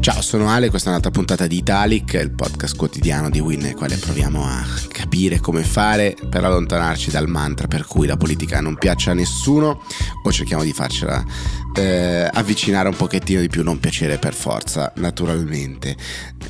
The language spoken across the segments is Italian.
Ciao, sono Ale, questa è un'altra puntata di Italic, il podcast quotidiano di Win nel quale proviamo a capire come fare per allontanarci dal mantra per cui la politica non piace a nessuno o cerchiamo di farcela eh, avvicinare un pochettino di più, non piacere per forza, naturalmente.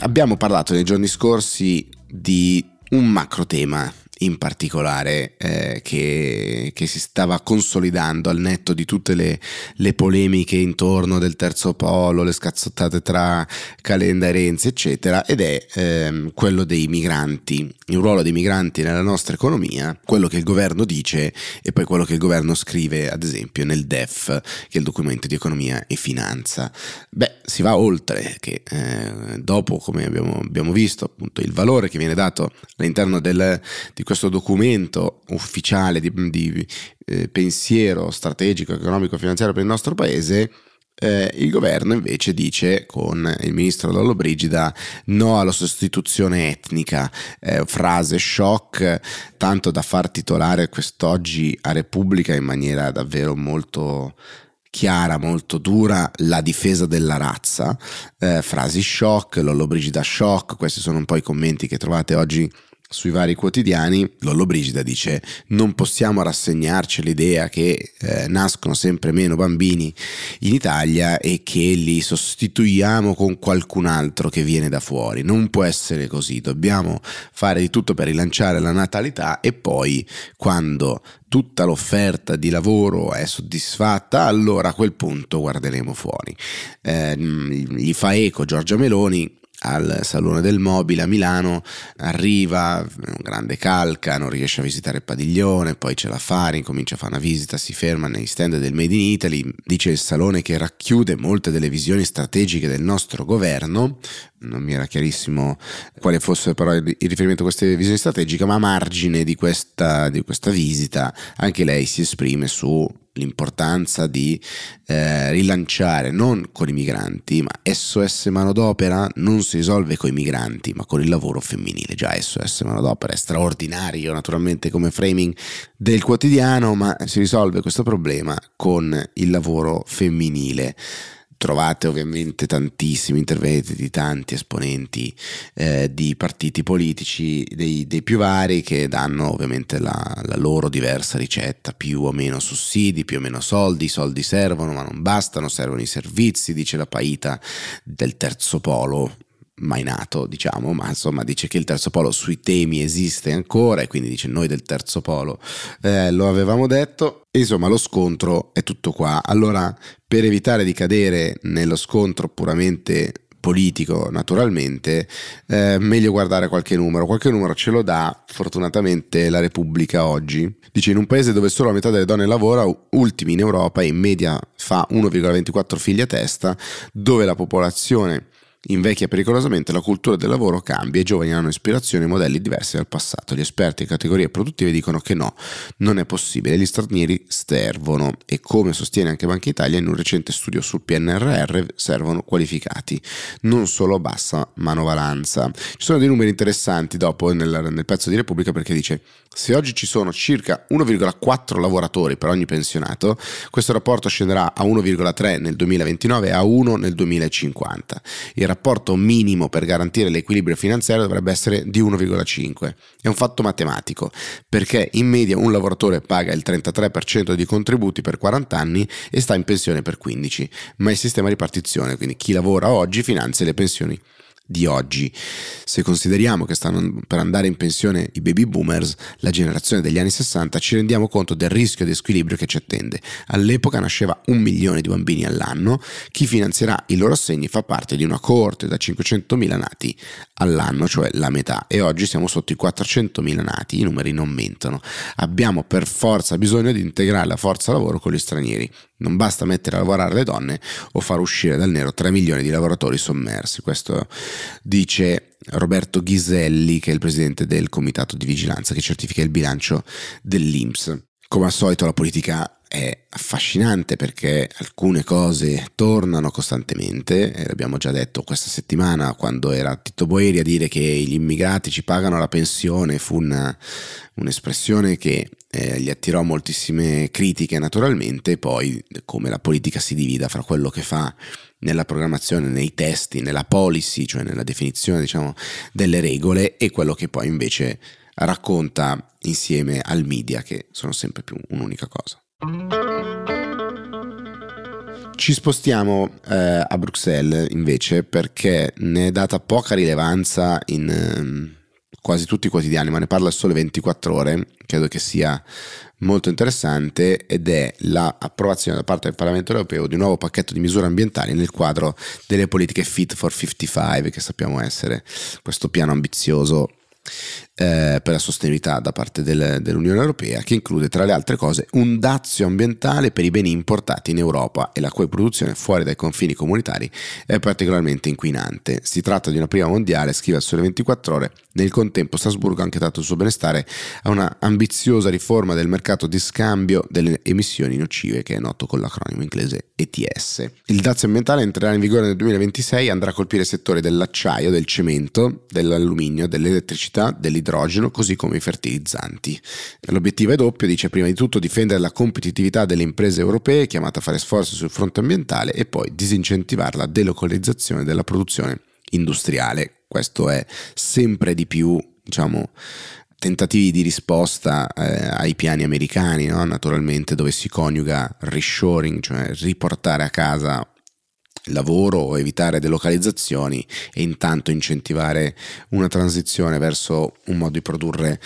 Abbiamo parlato nei giorni scorsi di un macro tema in particolare eh, che, che, si stava consolidando al netto di tutte le, le, polemiche intorno del terzo polo, le scazzottate tra Calenda e Renzi, eccetera, ed è ehm, quello dei migranti, il ruolo dei migranti nella nostra economia, quello che il governo dice e poi quello che il governo scrive, ad esempio, nel DEF, che è il documento di economia e finanza. Beh, si va oltre, che eh, dopo, come abbiamo, abbiamo, visto, appunto, il valore che viene dato all'interno del, di questo documento ufficiale di, di eh, pensiero strategico, economico, finanziario per il nostro paese, eh, il governo invece dice con il ministro Lollobrigida no alla sostituzione etnica, eh, frase shock, tanto da far titolare quest'oggi a Repubblica in maniera davvero molto chiara, molto dura, la difesa della razza, eh, frasi shock, Lollobrigida shock, questi sono un po' i commenti che trovate oggi sui vari quotidiani, Lollo Brigida dice non possiamo rassegnarci all'idea che eh, nascono sempre meno bambini in Italia e che li sostituiamo con qualcun altro che viene da fuori. Non può essere così, dobbiamo fare di tutto per rilanciare la natalità e poi quando tutta l'offerta di lavoro è soddisfatta, allora a quel punto guarderemo fuori. Eh, gli fa eco Giorgia Meloni al Salone del Mobile a Milano, arriva, un grande calca, non riesce a visitare il padiglione, poi ce la fa, incomincia a fare una visita, si ferma negli stand del Made in Italy, dice il salone che racchiude molte delle visioni strategiche del nostro governo, non mi era chiarissimo quale fosse però il riferimento a queste visioni strategiche, ma a margine di questa, di questa visita anche lei si esprime sull'importanza di eh, rilanciare non con i migranti, ma SOS manodopera non si risolve con i migranti, ma con il lavoro femminile. Già SOS manodopera è straordinario naturalmente come framing del quotidiano, ma si risolve questo problema con il lavoro femminile trovate ovviamente tantissimi interventi di tanti esponenti eh, di partiti politici dei, dei, più vari che danno ovviamente la, la, loro diversa ricetta, più o meno sussidi, più o meno soldi, i soldi servono ma non bastano, servono i servizi, dice la Paita del terzo polo, mai nato, diciamo, ma insomma dice che il terzo polo sui temi esiste ancora e quindi dice noi del terzo polo eh, lo avevamo detto. Insomma, lo scontro è tutto qua. Allora, per evitare di cadere nello scontro puramente politico naturalmente, eh, meglio guardare qualche numero. Qualche numero ce lo dà fortunatamente la Repubblica oggi. Dice in un paese dove solo la metà delle donne lavora, ultimi in Europa in media fa 1,24 figli a testa, dove la popolazione Invecchia pericolosamente, la cultura del lavoro cambia, i giovani hanno ispirazioni e modelli diversi dal passato. Gli esperti e categorie produttive dicono che no, non è possibile, gli stranieri servono e come sostiene anche Banca Italia in un recente studio sul PNRR servono qualificati, non solo bassa manovalanza. Ci sono dei numeri interessanti dopo nel, nel pezzo di Repubblica perché dice se oggi ci sono circa 1,4 lavoratori per ogni pensionato, questo rapporto scenderà a 1,3 nel 2029 e a 1 nel 2050. Il rapporto minimo per garantire l'equilibrio finanziario dovrebbe essere di 1,5. È un fatto matematico, perché in media un lavoratore paga il 33% di contributi per 40 anni e sta in pensione per 15, ma il sistema ripartizione, quindi chi lavora oggi finanzia le pensioni di oggi. Se consideriamo che stanno per andare in pensione i baby boomers, la generazione degli anni 60, ci rendiamo conto del rischio di squilibrio che ci attende. All'epoca nasceva un milione di bambini all'anno, chi finanzierà i loro assegni fa parte di una coorte da 500.000 nati all'anno, cioè la metà, e oggi siamo sotto i 400.000 nati, i numeri non mentono. Abbiamo per forza bisogno di integrare la forza lavoro con gli stranieri. Non basta mettere a lavorare le donne o far uscire dal nero 3 milioni di lavoratori sommersi. Questo dice Roberto Ghiselli, che è il presidente del comitato di vigilanza che certifica il bilancio dell'INPS. Come al solito la politica è affascinante perché alcune cose tornano costantemente, eh, l'abbiamo già detto questa settimana quando era Tito Boeri a dire che gli immigrati ci pagano la pensione, fu una, un'espressione che eh, gli attirò moltissime critiche naturalmente, poi come la politica si divida fra quello che fa nella programmazione, nei testi, nella policy, cioè nella definizione diciamo, delle regole, e quello che poi invece racconta insieme al media, che sono sempre più un'unica cosa. Ci spostiamo eh, a Bruxelles invece perché ne è data poca rilevanza in eh, quasi tutti i quotidiani, ma ne parla solo 24 ore, credo che sia molto interessante ed è l'approvazione da parte del Parlamento europeo di un nuovo pacchetto di misure ambientali nel quadro delle politiche Fit for 55 che sappiamo essere questo piano ambizioso eh, per la sostenibilità da parte del, dell'Unione Europea che include tra le altre cose un dazio ambientale per i beni importati in Europa e la cui produzione fuori dai confini comunitari è particolarmente inquinante. Si tratta di una prima mondiale, scrive al Sole 24 ore, nel contempo Strasburgo ha anche dato il suo benestare a una ambiziosa riforma del mercato di scambio delle emissioni nocive che è noto con l'acronimo inglese ETS. Il dazio ambientale entrerà in vigore nel 2026 e andrà a colpire i settori dell'acciaio, del cemento, dell'alluminio, dell'elettricità, dell'idrogeno idrogeno, così come i fertilizzanti. L'obiettivo è doppio, dice prima di tutto difendere la competitività delle imprese europee chiamate a fare sforzi sul fronte ambientale e poi disincentivare la delocalizzazione della produzione industriale. Questo è sempre di più, diciamo, tentativi di risposta eh, ai piani americani, no? naturalmente, dove si coniuga reshoring, cioè riportare a casa lavoro o evitare delocalizzazioni e intanto incentivare una transizione verso un modo di produrre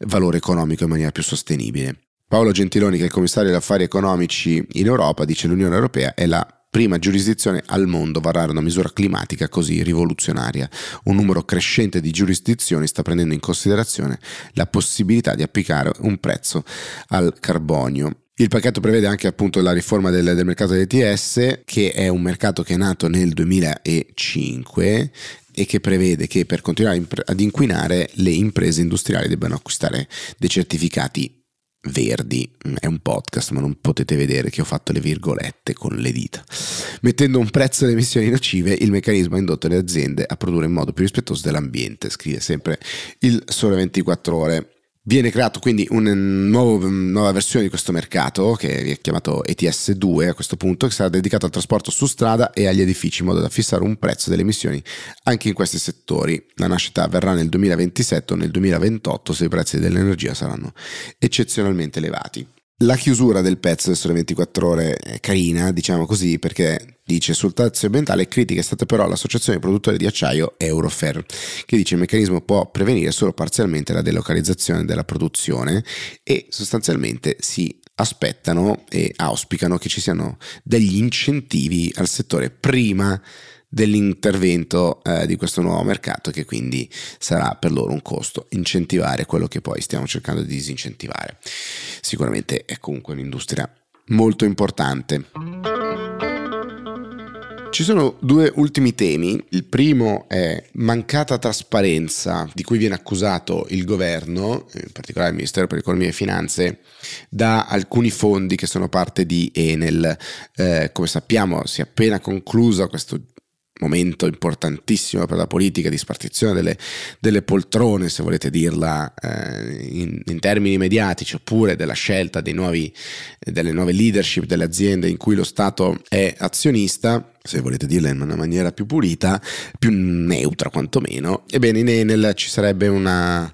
valore economico in maniera più sostenibile. Paolo Gentiloni, che è il commissario degli affari economici in Europa, dice che l'Unione Europea è la prima giurisdizione al mondo a varare una misura climatica così rivoluzionaria. Un numero crescente di giurisdizioni sta prendendo in considerazione la possibilità di applicare un prezzo al carbonio il pacchetto prevede anche appunto la riforma del, del mercato dell'ETS, che è un mercato che è nato nel 2005 e che prevede che per continuare ad inquinare le imprese industriali debbano acquistare dei certificati verdi. È un podcast, ma non potete vedere che ho fatto le virgolette con le dita. Mettendo un prezzo alle emissioni nocive, il meccanismo ha indotto le aziende a produrre in modo più rispettoso dell'ambiente, scrive sempre il Sole 24 Ore. Viene creato quindi una nuova versione di questo mercato che è chiamato ETS2 a questo punto che sarà dedicato al trasporto su strada e agli edifici in modo da fissare un prezzo delle emissioni anche in questi settori. La nascita avverrà nel 2027 o nel 2028 se i prezzi dell'energia saranno eccezionalmente elevati. La chiusura del pezzo del Sole 24 Ore è carina, diciamo così, perché dice sul tazio ambientale critica è stata però l'associazione produttori di acciaio Eurofer, che dice il meccanismo può prevenire solo parzialmente la delocalizzazione della produzione e sostanzialmente si aspettano e auspicano che ci siano degli incentivi al settore prima dell'intervento eh, di questo nuovo mercato che quindi sarà per loro un costo incentivare quello che poi stiamo cercando di disincentivare. Sicuramente è comunque un'industria molto importante. Ci sono due ultimi temi. Il primo è mancata trasparenza di cui viene accusato il governo, in particolare il Ministero per l'Economia e Finanze, da alcuni fondi che sono parte di Enel. Eh, come sappiamo si è appena conclusa questo momento importantissimo per la politica di spartizione delle, delle poltrone, se volete dirla eh, in, in, termini mediatici, oppure della scelta nuovi, delle nuove leadership delle aziende in cui lo Stato è azionista, se volete dirla in una maniera più pulita, più neutra quantomeno, ebbene in Enel ci sarebbe una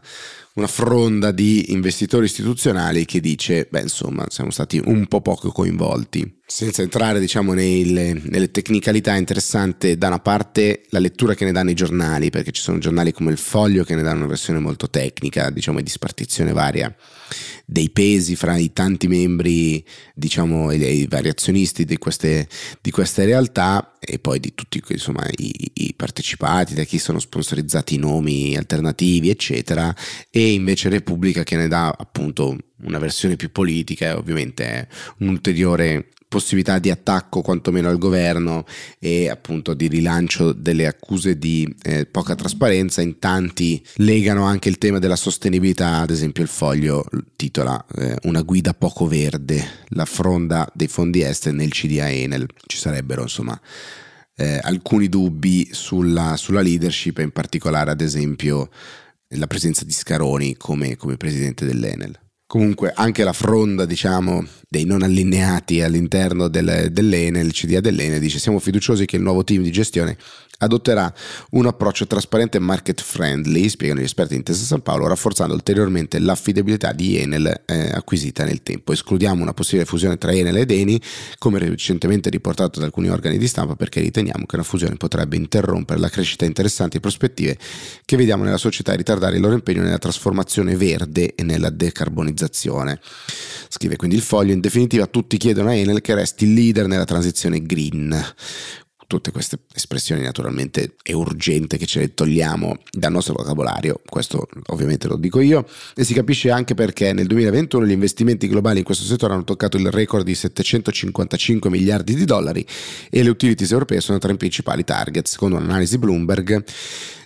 una fronda di investitori istituzionali che dice, beh insomma, siamo stati un po' poco coinvolti. Senza entrare diciamo nelle, nelle tecnicalità, interessante da una parte la lettura che ne danno i giornali, perché ci sono giornali come il Foglio che ne danno una versione molto tecnica, diciamo di spartizione varia dei pesi fra i tanti membri, diciamo, e i vari azionisti di queste, di queste realtà e poi di tutti insomma, i, i, partecipati, da chi sono sponsorizzati i nomi alternativi, eccetera, e invece Repubblica che ne dà appunto una versione più politica e ovviamente è un ulteriore possibilità di attacco quantomeno al governo e appunto di rilancio delle accuse di eh, poca trasparenza. In tanti legano anche il tema della sostenibilità, ad esempio il foglio titola eh, Una guida poco verde, la fronda dei fondi esteri nel CDA Enel. Ci sarebbero insomma eh, alcuni dubbi sulla, sulla leadership e in particolare ad esempio la presenza di Scaroni come, come presidente dell'Enel. Comunque anche la fronda, diciamo, dei non allineati all'interno del, dell'Enel, il CDA dell'Enel, dice siamo fiduciosi che il nuovo team di gestione adotterà un approccio trasparente e market friendly, spiegano gli esperti di Intesa San Paolo, rafforzando ulteriormente l'affidabilità di Enel eh, acquisita nel tempo. Escludiamo una possibile fusione tra Enel ed Eni, come recentemente riportato da alcuni organi di stampa, perché riteniamo che una fusione potrebbe interrompere la crescita interessanti e prospettive che vediamo nella società e ritardare il loro impegno nella trasformazione verde e nella decarbonizzazione. Scrive quindi il foglio, in definitiva tutti chiedono a Enel che resti leader nella transizione green tutte queste espressioni naturalmente è urgente che ce le togliamo dal nostro vocabolario, questo ovviamente lo dico io, e si capisce anche perché nel 2021 gli investimenti globali in questo settore hanno toccato il record di 755 miliardi di dollari e le utilities europee sono tra i principali target, secondo un'analisi Bloomberg.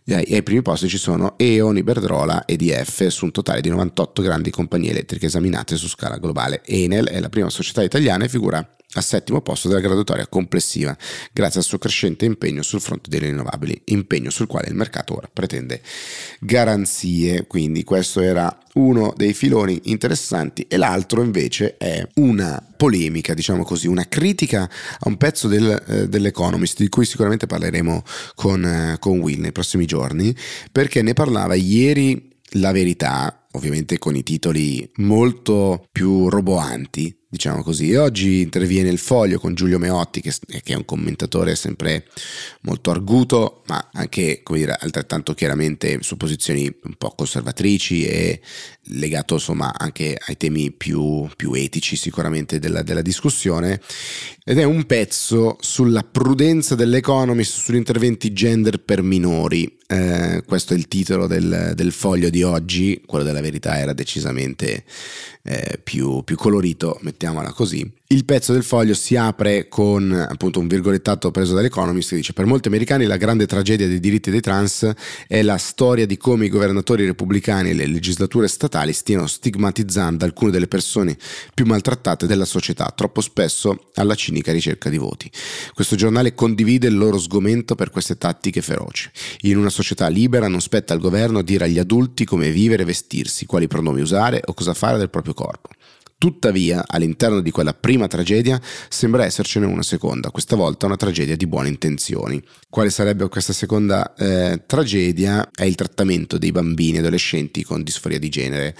E ai primi posti ci sono E.ON, Iberdrola e EDF su un totale di 98 grandi compagnie elettriche esaminate su scala globale. Enel è la prima società italiana e figura al settimo posto della graduatoria complessiva, grazie al suo crescente impegno sul fronte delle rinnovabili, impegno sul quale il mercato ora pretende garanzie. Quindi questo era uno dei filoni interessanti e l'altro invece è una polemica, diciamo così, una critica a un pezzo del, eh, dell'Economist di cui sicuramente parleremo con, eh, con Will nei prossimi giorni, perché ne parlava ieri la verità, ovviamente con i titoli molto più roboanti, diciamo così. oggi interviene il foglio con Giulio Meotti, che, che, è un commentatore sempre molto arguto, ma anche dire, altrettanto chiaramente su posizioni un po' conservatrici e legato insomma anche ai temi più, più etici sicuramente della, della, discussione. Ed è un pezzo sulla prudenza dell'Economist sugli interventi gender per minori. Eh, questo è il titolo del, del, foglio di oggi, quello della verità era decisamente eh, più, più colorito, mettiamola così. Il pezzo del foglio si apre con appunto un virgolettato preso dall'Economist che dice per molti americani la grande tragedia dei diritti dei trans è la storia di come i governatori repubblicani e le legislature statali stiano stigmatizzando alcune delle persone più maltrattate della società, troppo spesso alla cinica ricerca di voti. Questo giornale condivide il loro sgomento per queste tattiche feroci. In una società libera non spetta al governo dire agli adulti come vivere e vestirsi, quali pronomi usare o cosa fare del proprio corpo. Tuttavia, all'interno di quella prima tragedia sembra essercene una seconda, questa volta una tragedia di buone intenzioni. Quale sarebbe questa seconda eh, tragedia? È il trattamento dei bambini e adolescenti con disforia di genere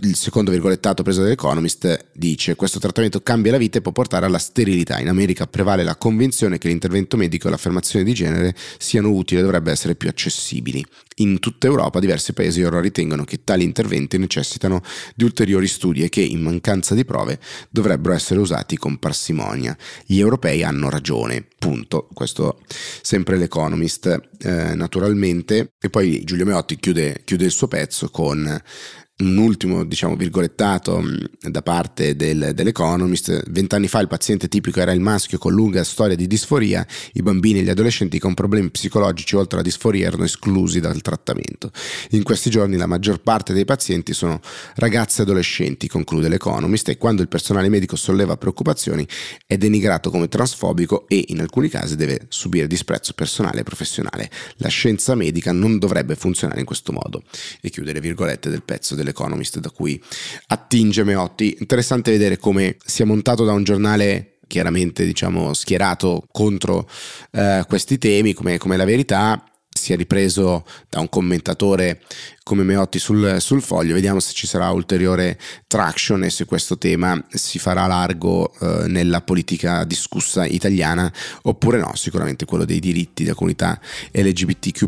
il secondo virgolettato preso dall'Economist dice questo trattamento cambia la vita e può portare alla sterilità. In America prevale la convinzione che l'intervento medico e l'affermazione di genere siano utili e dovrebbero essere più accessibili. In tutta Europa diversi paesi ora ritengono che tali interventi necessitano di ulteriori studi e che, in mancanza di prove, dovrebbero essere usati con parsimonia. Gli europei hanno ragione, punto. Questo sempre l'Economist, eh, naturalmente. E poi Giulio Meotti chiude, chiude il suo pezzo con un ultimo diciamo virgolettato mm, da parte del, dell'Economist. Vent'anni fa il paziente tipico era il maschio con lunga storia di disforia. I bambini e gli adolescenti con problemi psicologici oltre alla disforia erano esclusi dal trattamento. In questi giorni la maggior parte dei pazienti sono ragazze e adolescenti conclude l'Economist e quando il personale medico solleva preoccupazioni è denigrato come transfobico e in alcuni casi deve subire disprezzo personale e professionale. La scienza medica non dovrebbe funzionare in questo modo. E chiude le virgolette del pezzo del dell'Economist da cui attinge Meotti. Interessante vedere come sia montato da un giornale chiaramente diciamo schierato contro eh, questi temi come, come la verità sia ripreso da un commentatore come Meotti sul, sul, foglio. Vediamo se ci sarà ulteriore traction e se questo tema si farà largo eh, nella politica discussa italiana oppure no. Sicuramente quello dei diritti della comunità LGBTQ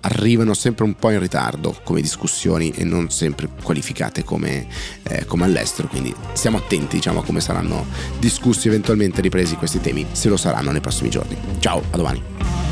arrivano sempre un po' in ritardo come discussioni e non sempre qualificate come, eh, come all'estero. Quindi stiamo attenti diciamo, a come saranno discussi eventualmente ripresi questi temi, se lo saranno nei prossimi giorni. Ciao, a domani.